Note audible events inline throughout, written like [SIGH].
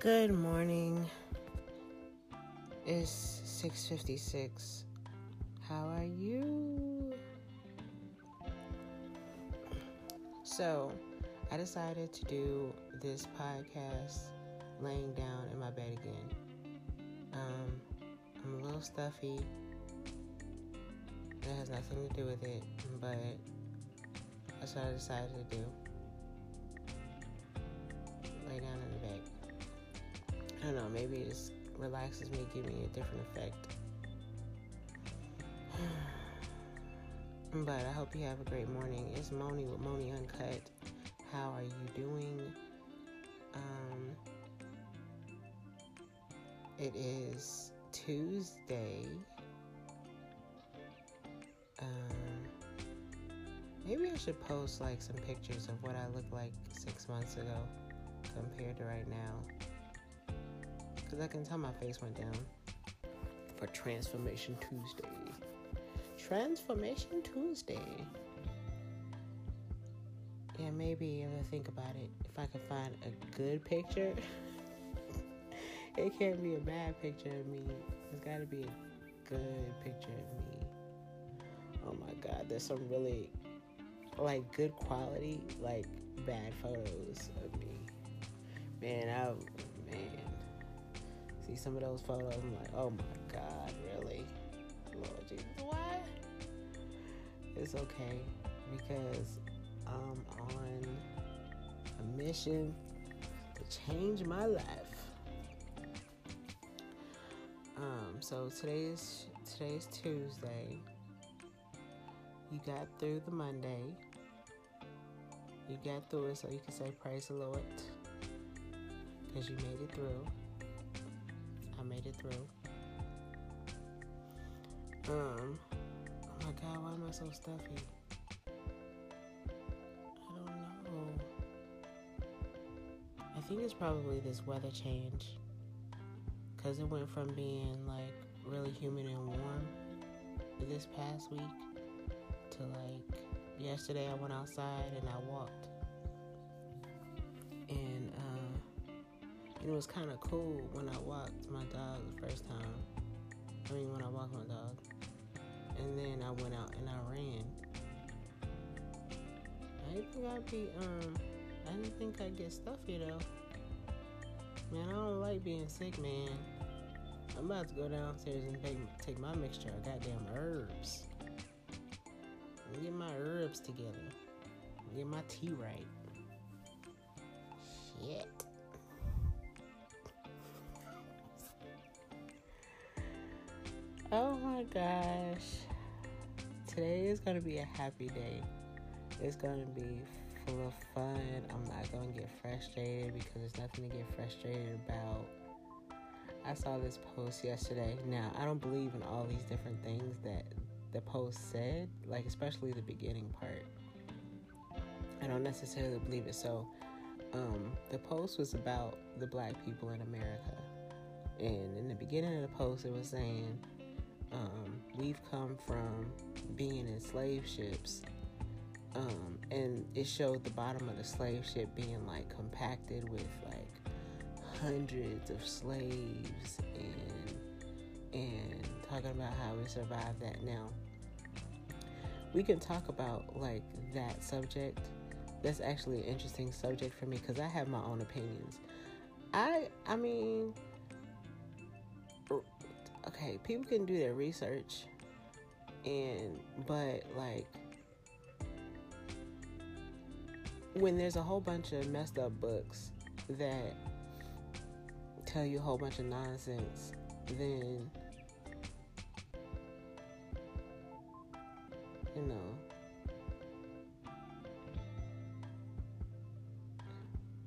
Good morning. It's 6:56. How are you? So, I decided to do this podcast laying down in my bed again. Um, I'm a little stuffy. That has nothing to do with it, but that's what I decided to do. Don't know, maybe it just relaxes me, give me a different effect. [SIGHS] but I hope you have a great morning. It's Moni with Moni Uncut. How are you doing? Um, it is Tuesday. Um, maybe I should post like some pictures of what I looked like six months ago compared to right now. Because I can tell my face went down for Transformation Tuesday. Transformation Tuesday. Yeah, maybe if I think about it, if I could find a good picture, [LAUGHS] it can't be a bad picture of me. It's got to be a good picture of me. Oh my God, there's some really like good quality, like bad photos of me. Man, I see some of those photos, I'm like, oh my God, really? Lord Jesus, why? It's okay because I'm on a mission to change my life. Um, so today's today's Tuesday. You got through the Monday. You got through it, so you can say praise the Lord because you made it through. I made it through. Um, oh my God, why am I so stuffy? I don't know. I think it's probably this weather change. Because it went from being like really humid and warm this past week to like yesterday I went outside and I walked. It was kind of cool when I walked my dog the first time. I mean, when I walked my dog. And then I went out and I ran. I didn't think I'd be, um, I didn't think I'd get stuffy though. Man, I don't like being sick, man. I'm about to go downstairs and take, take my mixture of goddamn herbs. Get my herbs together. Get my tea right. Shit. Oh my gosh. Today is going to be a happy day. It's going to be full of fun. I'm not going to get frustrated because there's nothing to get frustrated about. I saw this post yesterday. Now, I don't believe in all these different things that the post said, like especially the beginning part. I don't necessarily believe it. So, um, the post was about the black people in America. And in the beginning of the post, it was saying, um, we've come from being in slave ships. Um, and it showed the bottom of the slave ship being like compacted with like hundreds of slaves and and talking about how we survived that now we can talk about like that subject that's actually an interesting subject for me because i have my own opinions i i mean okay people can do their research and but like when there's a whole bunch of messed up books that tell you a whole bunch of nonsense, then you know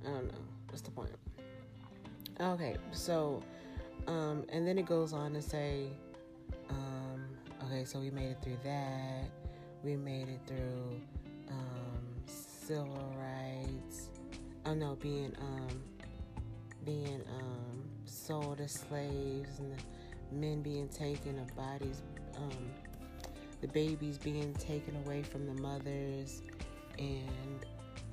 I don't know. What's the point? Okay, so um and then it goes on to say um okay, so we made it through that. We made it through um civil rights. Oh no, being um being um, sold as slaves and men being taken, the bodies, um, the babies being taken away from the mothers, and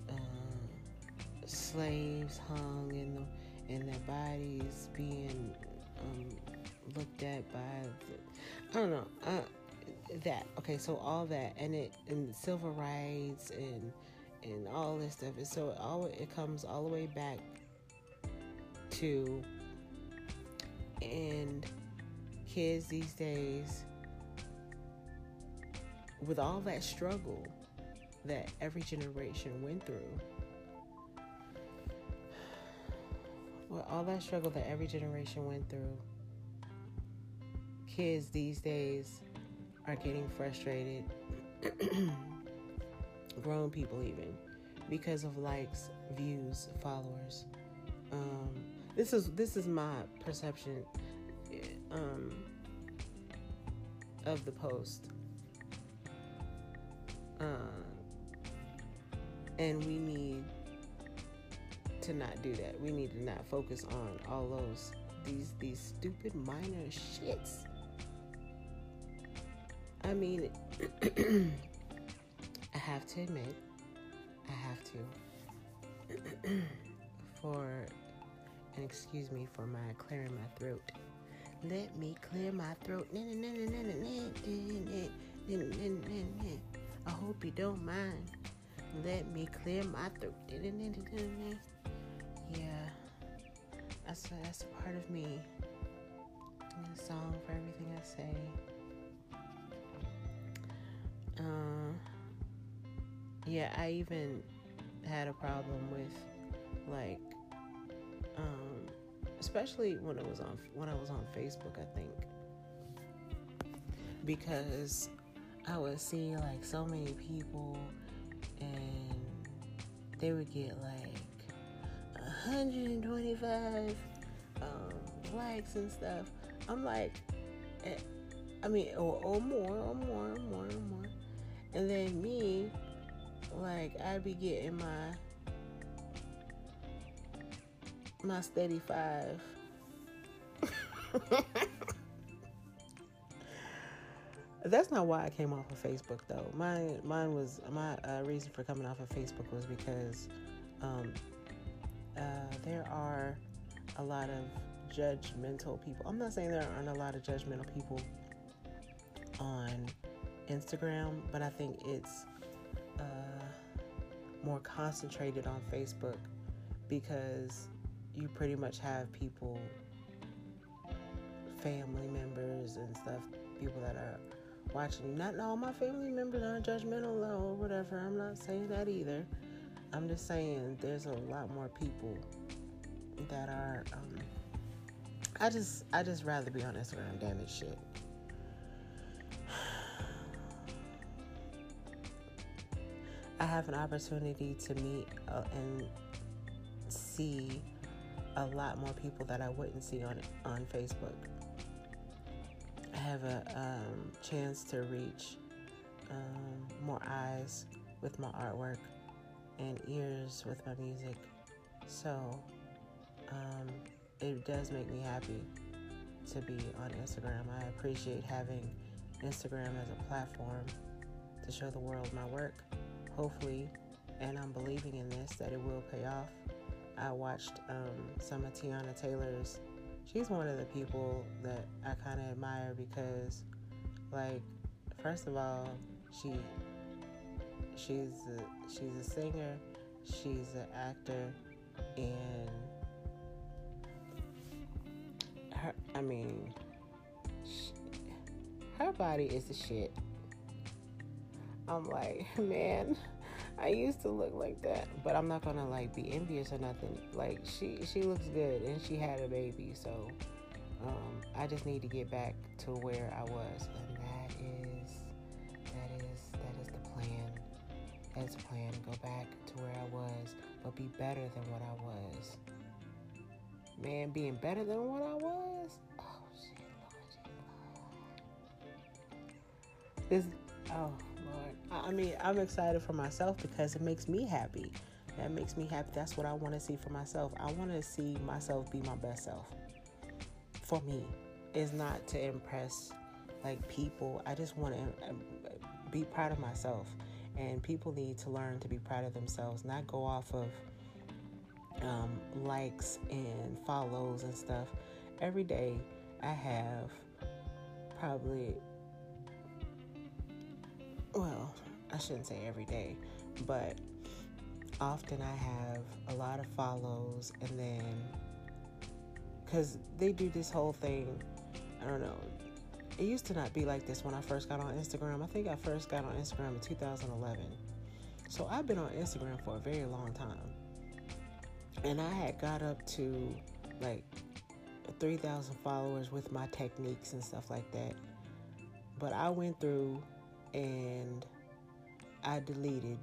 uh, slaves hung in the and their bodies being um, looked at by the, I don't know uh, that okay so all that and it and civil rights and and all this stuff and so it all it comes all the way back to and kids these days with all that struggle that every generation went through with all that struggle that every generation went through kids these days are getting frustrated [CLEARS THROAT] grown people even because of likes views followers um, this is this is my perception um, of the post. Uh, and we need to not do that. We need to not focus on all those these these stupid minor shits. I mean, I have to admit, I have to for and excuse me for my clearing my throat. Let me clear my throat. I hope you don't mind. Let me clear my throat. Yeah, that's that's a part of me. A song for everything I say. Uh, yeah, I even had a problem with like um, especially when it was on when I was on Facebook, I think, because I would see like so many people, and they would get like 125 um, likes and stuff. I'm like, eh, I mean, or, or more, or more, or more, or more, and then me, like I'd be getting my my steady five. That's not why I came off of Facebook though. Mine, mine was my uh, reason for coming off of Facebook was because um, uh, there are a lot of judgmental people. I'm not saying there aren't a lot of judgmental people on Instagram, but I think it's uh, more concentrated on Facebook because you pretty much have people, family members and stuff, people that are watching. Not all my family members are judgmental or whatever. I'm not saying that either. I'm just saying there's a lot more people that are. Um, I just, I just rather be on Instagram. Damn it, shit. I have an opportunity to meet uh, and see a lot more people that I wouldn't see on on Facebook. I have a um, chance to reach um, more eyes with my artwork and ears with my music. So um, it does make me happy to be on Instagram. I appreciate having Instagram as a platform to show the world my work. Hopefully, and I'm believing in this that it will pay off. I watched um, some of Teyana Taylor's. She's one of the people that I kind of admire because, like, first of all, she she's a, she's a singer, she's an actor, and her I mean, she, her body is the shit. I'm like, [LAUGHS] man. I used to look like that, but I'm not gonna like be envious or nothing. Like she she looks good and she had a baby, so um, I just need to get back to where I was, and that is that is that is the plan. That's the plan. Go back to where I was, but be better than what I was. Man, being better than what I was. Oh shit, Lord, this. Oh Lord. I mean, I'm excited for myself because it makes me happy. That makes me happy. That's what I want to see for myself. I want to see myself be my best self. For me, it's not to impress like people. I just want to um, be proud of myself. And people need to learn to be proud of themselves, not go off of um, likes and follows and stuff. Every day I have probably, well, I shouldn't say every day, but often I have a lot of follows and then because they do this whole thing. I don't know. It used to not be like this when I first got on Instagram. I think I first got on Instagram in 2011. So I've been on Instagram for a very long time. And I had got up to like 3,000 followers with my techniques and stuff like that. But I went through and I deleted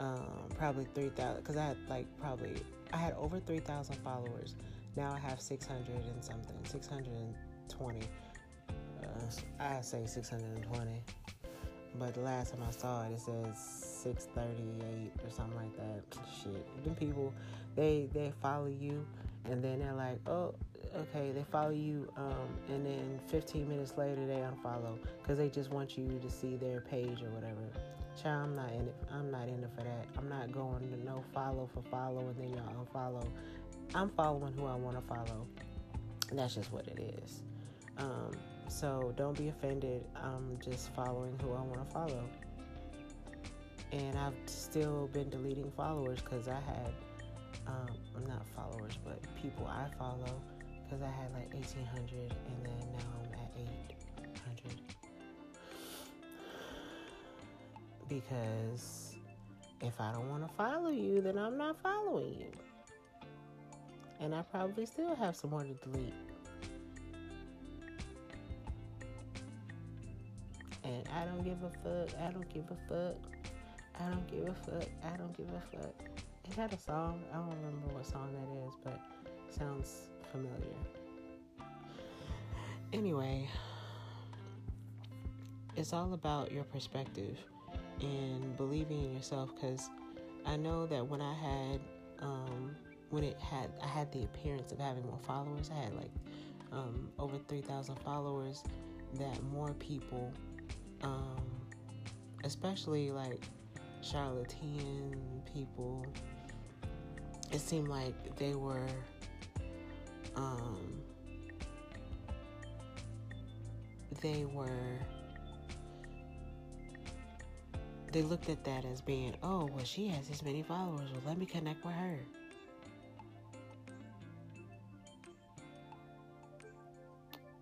um, probably 3,000 because I had like probably I had over 3,000 followers. Now I have 600 and something, 620. Uh, I say 620. But the last time I saw it, it says 638 or something like that. Shit. Them people, they they follow you, and then they're like, oh, okay, they follow you, um, and then 15 minutes later they unfollow because they just want you to see their page or whatever. Child, I'm not in it. I'm not in it for that. I'm not going to no follow for follow and then y'all unfollow. I'm following who I want to follow. And That's just what it is. Um, so don't be offended. I'm just following who I want to follow. And I've still been deleting followers because I had, um, not followers, but people I follow because I had like 1,800 and then now I'm at 800. because if I don't want to follow you, then I'm not following you. And I probably still have some more to delete. And I don't give a fuck. I don't give a fuck. I don't give a fuck. I don't give a fuck. Is that a song? I don't remember what song that is, but sounds familiar. Anyway, it's all about your perspective and believing in yourself because I know that when I had um, when it had I had the appearance of having more followers, I had like um, over 3,000 followers, that more people, um, especially like charlatan people, it seemed like they were um, they were they looked at that as being, oh, well, she has this many followers. Well, let me connect with her.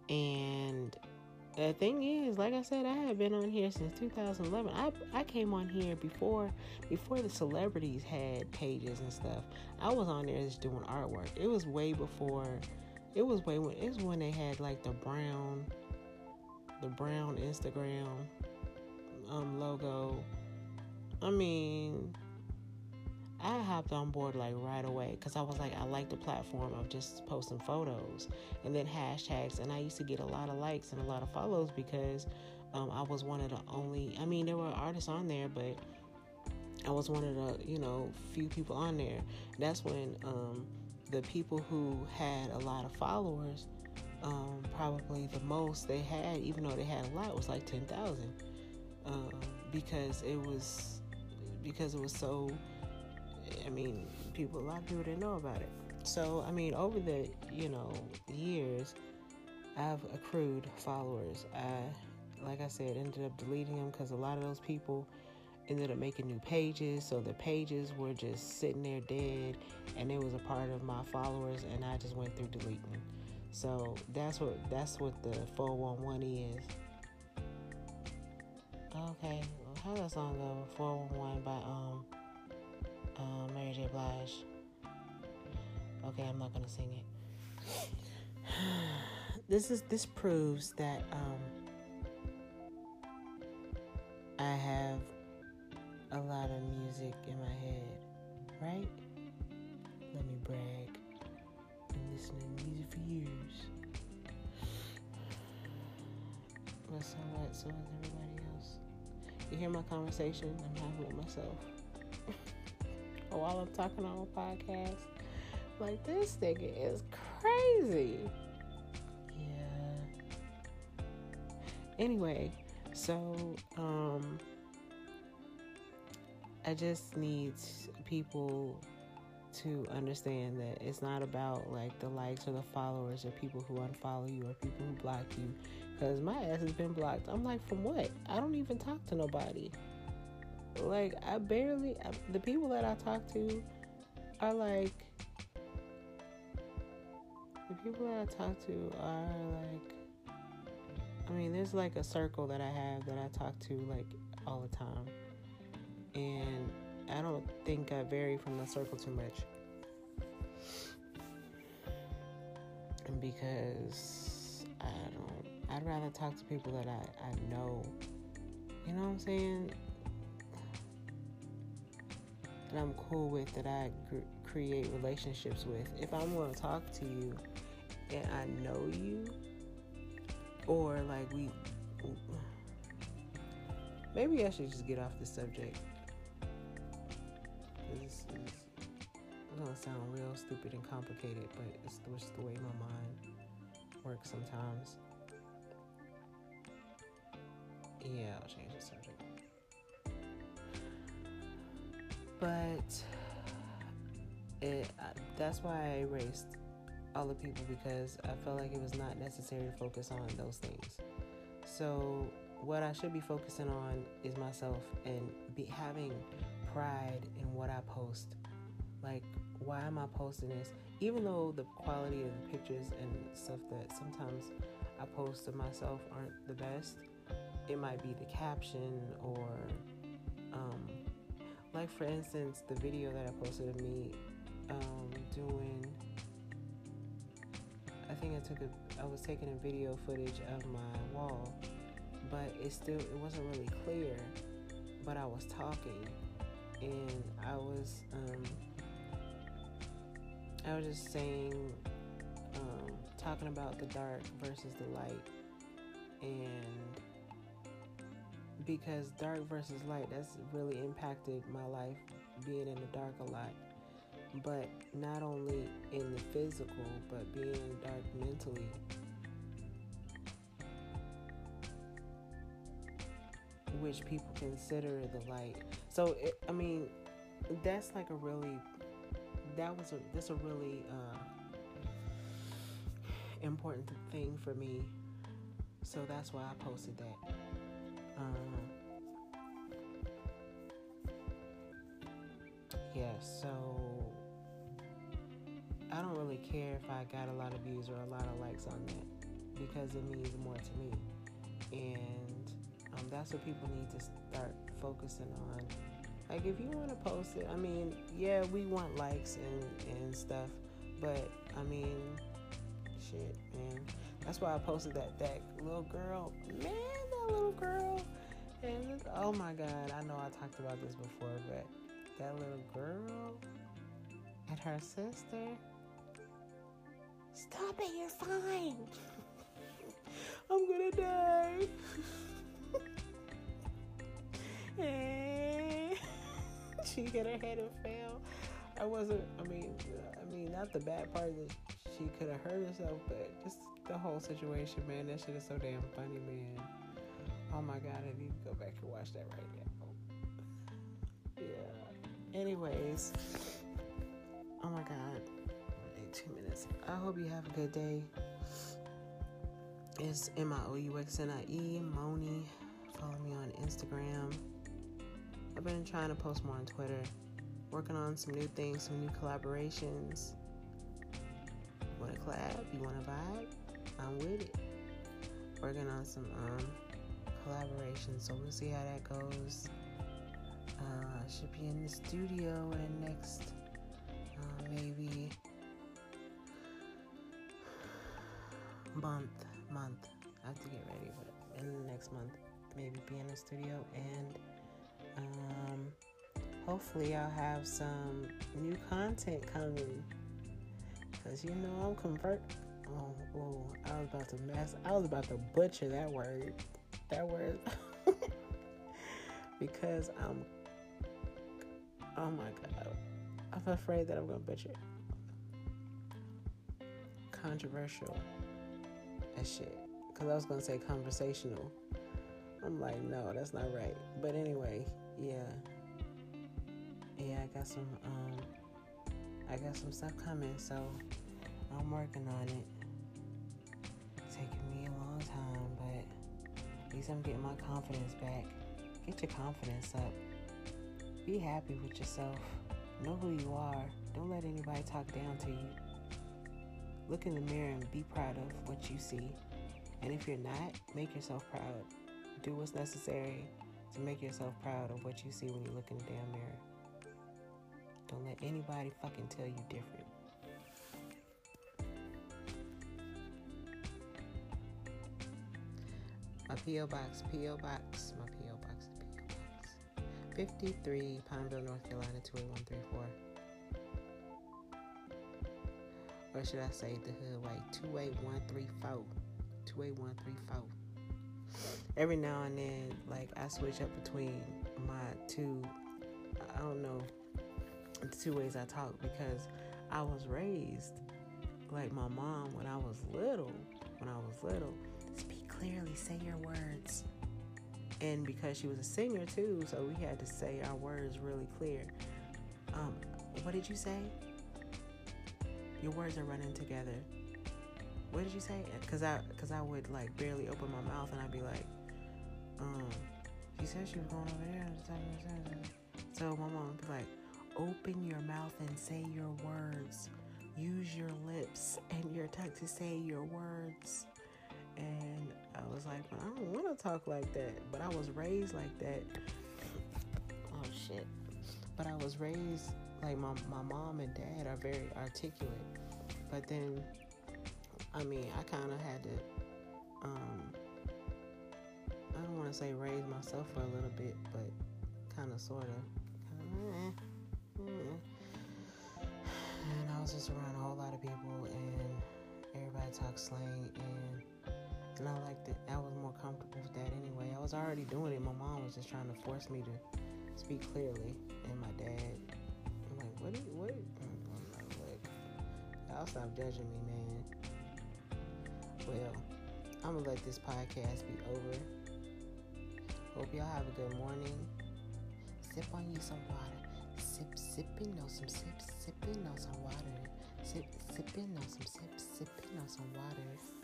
And the thing is, like I said, I have been on here since 2011. I I came on here before before the celebrities had pages and stuff. I was on there just doing artwork. It was way before. It was way when it was when they had like the brown, the brown Instagram um, logo I mean, I hopped on board like right away because I was like, I like the platform of just posting photos and then hashtags. And I used to get a lot of likes and a lot of follows because um, I was one of the only, I mean, there were artists on there, but I was one of the, you know, few people on there. That's when um, the people who had a lot of followers, um, probably the most they had, even though they had a lot, was like 10,000 um, because it was because it was so I mean, people a lot of people didn't know about it. So I mean, over the you know years, I've accrued followers. I, like I said, ended up deleting them because a lot of those people ended up making new pages. So the pages were just sitting there dead, and it was a part of my followers, and I just went through deleting. So that's what that's what the 411 is. Okay, how that song go? 411 by um um Mary J. Blige. Okay, I'm not gonna sing it. [SIGHS] this is this proves that um I have a lot of music in my head, right? Let me brag. Been listening to music for years. But so what? So is everybody else. You hear my conversation I'm having with myself. [LAUGHS] While I'm talking on a podcast. Like, this nigga is crazy. Yeah. Anyway, so, um, I just need people to understand that it's not about like the likes or the followers or people who unfollow you or people who block you. Because my ass has been blocked. I'm like, from what? I don't even talk to nobody. Like, I barely, I, the people that I talk to are like, the people that I talk to are like, I mean, there's like a circle that I have that I talk to like all the time. And I don't think I vary from the circle too much. Because I don't, I'd rather talk to people that I, I know. You know what I'm saying? That I'm cool with, that I create relationships with. If I'm going to talk to you and I know you, or like we maybe I should just get off the subject. This is gonna sound real stupid and complicated, but it's just the way my mind works sometimes. Yeah, I'll change the subject. But it, that's why I erased all the people because I felt like it was not necessary to focus on those things. So what I should be focusing on is myself and be having pride in what I post. Like, why am I posting this? Even though the quality of the pictures and stuff that sometimes I post of myself aren't the best, it might be the caption or, um, like for instance, the video that I posted of me um, doing I think I took a I was taking a video footage of my wall, but it still it wasn't really clear. But I was talking, and I was um, I was just saying um, talking about the dark versus the light, and because dark versus light that's really impacted my life being in the dark a lot but not only in the physical, but being dark mentally. Which people consider the light. So, it, I mean, that's like a really, that was a, that's a really uh, important thing for me. So that's why I posted that. Um, yeah, so I don't really care if I got a lot of views or a lot of likes on that because it means more to me. And um, that's what people need to start focusing on. Like, if you want to post it, I mean, yeah, we want likes and, and stuff, but I mean, shit, man. That's why I posted that that little girl, man, little girl. And oh my god, I know I talked about this before, but that little girl and her sister Stop it, you're fine. [LAUGHS] I'm gonna die. [LAUGHS] Eh. [LAUGHS] she hit her head and fell. I wasn't, I mean, I mean, not the bad part that she could have hurt herself, but just the whole situation, man. That shit is so damn funny, man. Oh my god, I need to go back and watch that right now. Yeah. Anyways, oh my god two minutes. I hope you have a good day. It's M I O U X N I E, Moni. Follow me on Instagram. I've been trying to post more on Twitter. Working on some new things, some new collaborations. Want to collab? You want to vibe? I'm with it. Working on some um, collaborations, so we'll see how that goes. Uh, should be in the studio in the next uh, maybe month, month. I have to get ready, but in the next month, maybe be in the studio and um, hopefully I'll have some new content coming. Cause you know I'm convert. Oh, oh, I was about to mess. I was about to butcher that word. That word. [LAUGHS] because I'm. Oh my god, I'm afraid that I'm gonna butcher. Controversial that shit. Because I was to say conversational. I'm like, no, that's not right. But anyway, yeah. Yeah, I got some, um, I got some stuff coming, so I'm working on it. I'm getting my confidence back. Get your confidence up. Be happy with yourself. Know who you are. Don't let anybody talk down to you. Look in the mirror and be proud of what you see. And if you're not, make yourself proud. Do what's necessary to make yourself proud of what you see when you look in the damn mirror. Don't let anybody fucking tell you different. P.O. Box, P.O. Box, my P.O. Box, P.O. Box. 53 Pineville, North Carolina, 28134. Or should I say the hood way? 28134. 28134. Every now and then, like, I switch up between my two, I don't know, the two ways I talk because I was raised like my mom when I was little. When I was little, clearly, say your words. And because she was a singer too, so we had to say our words really clear. Um, what did you say? Your words are running together. What did you say? Cause I, cause I would like barely open my mouth and I'd be like, um, she said she was going over there. So my mom would be like, open your mouth and say your words. Use your lips and your tongue to say your words. And I was like, I don't want to talk like that. But I was raised like that. Oh, shit. But I was raised like my, my mom and dad are very articulate. But then, I mean, I kind of had to, um, I don't want to say raise myself for a little bit, but kind of, sort of. And I was just around a whole lot of people, and everybody talks slang, and and I liked it. I was more comfortable with that anyway. I was already doing it. My mom was just trying to force me to speak clearly, and my dad, I'm like, what? You, what? I'm like, y'all stop judging me, man. Well, I'm gonna let this podcast be over. Hope y'all have a good morning. Sip on you some water sip, sipping on some sip, sipping on some water. Sip, sipping on some sip, sipping on some water.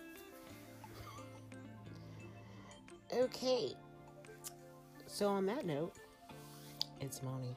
Okay. So on that note, it's Moni.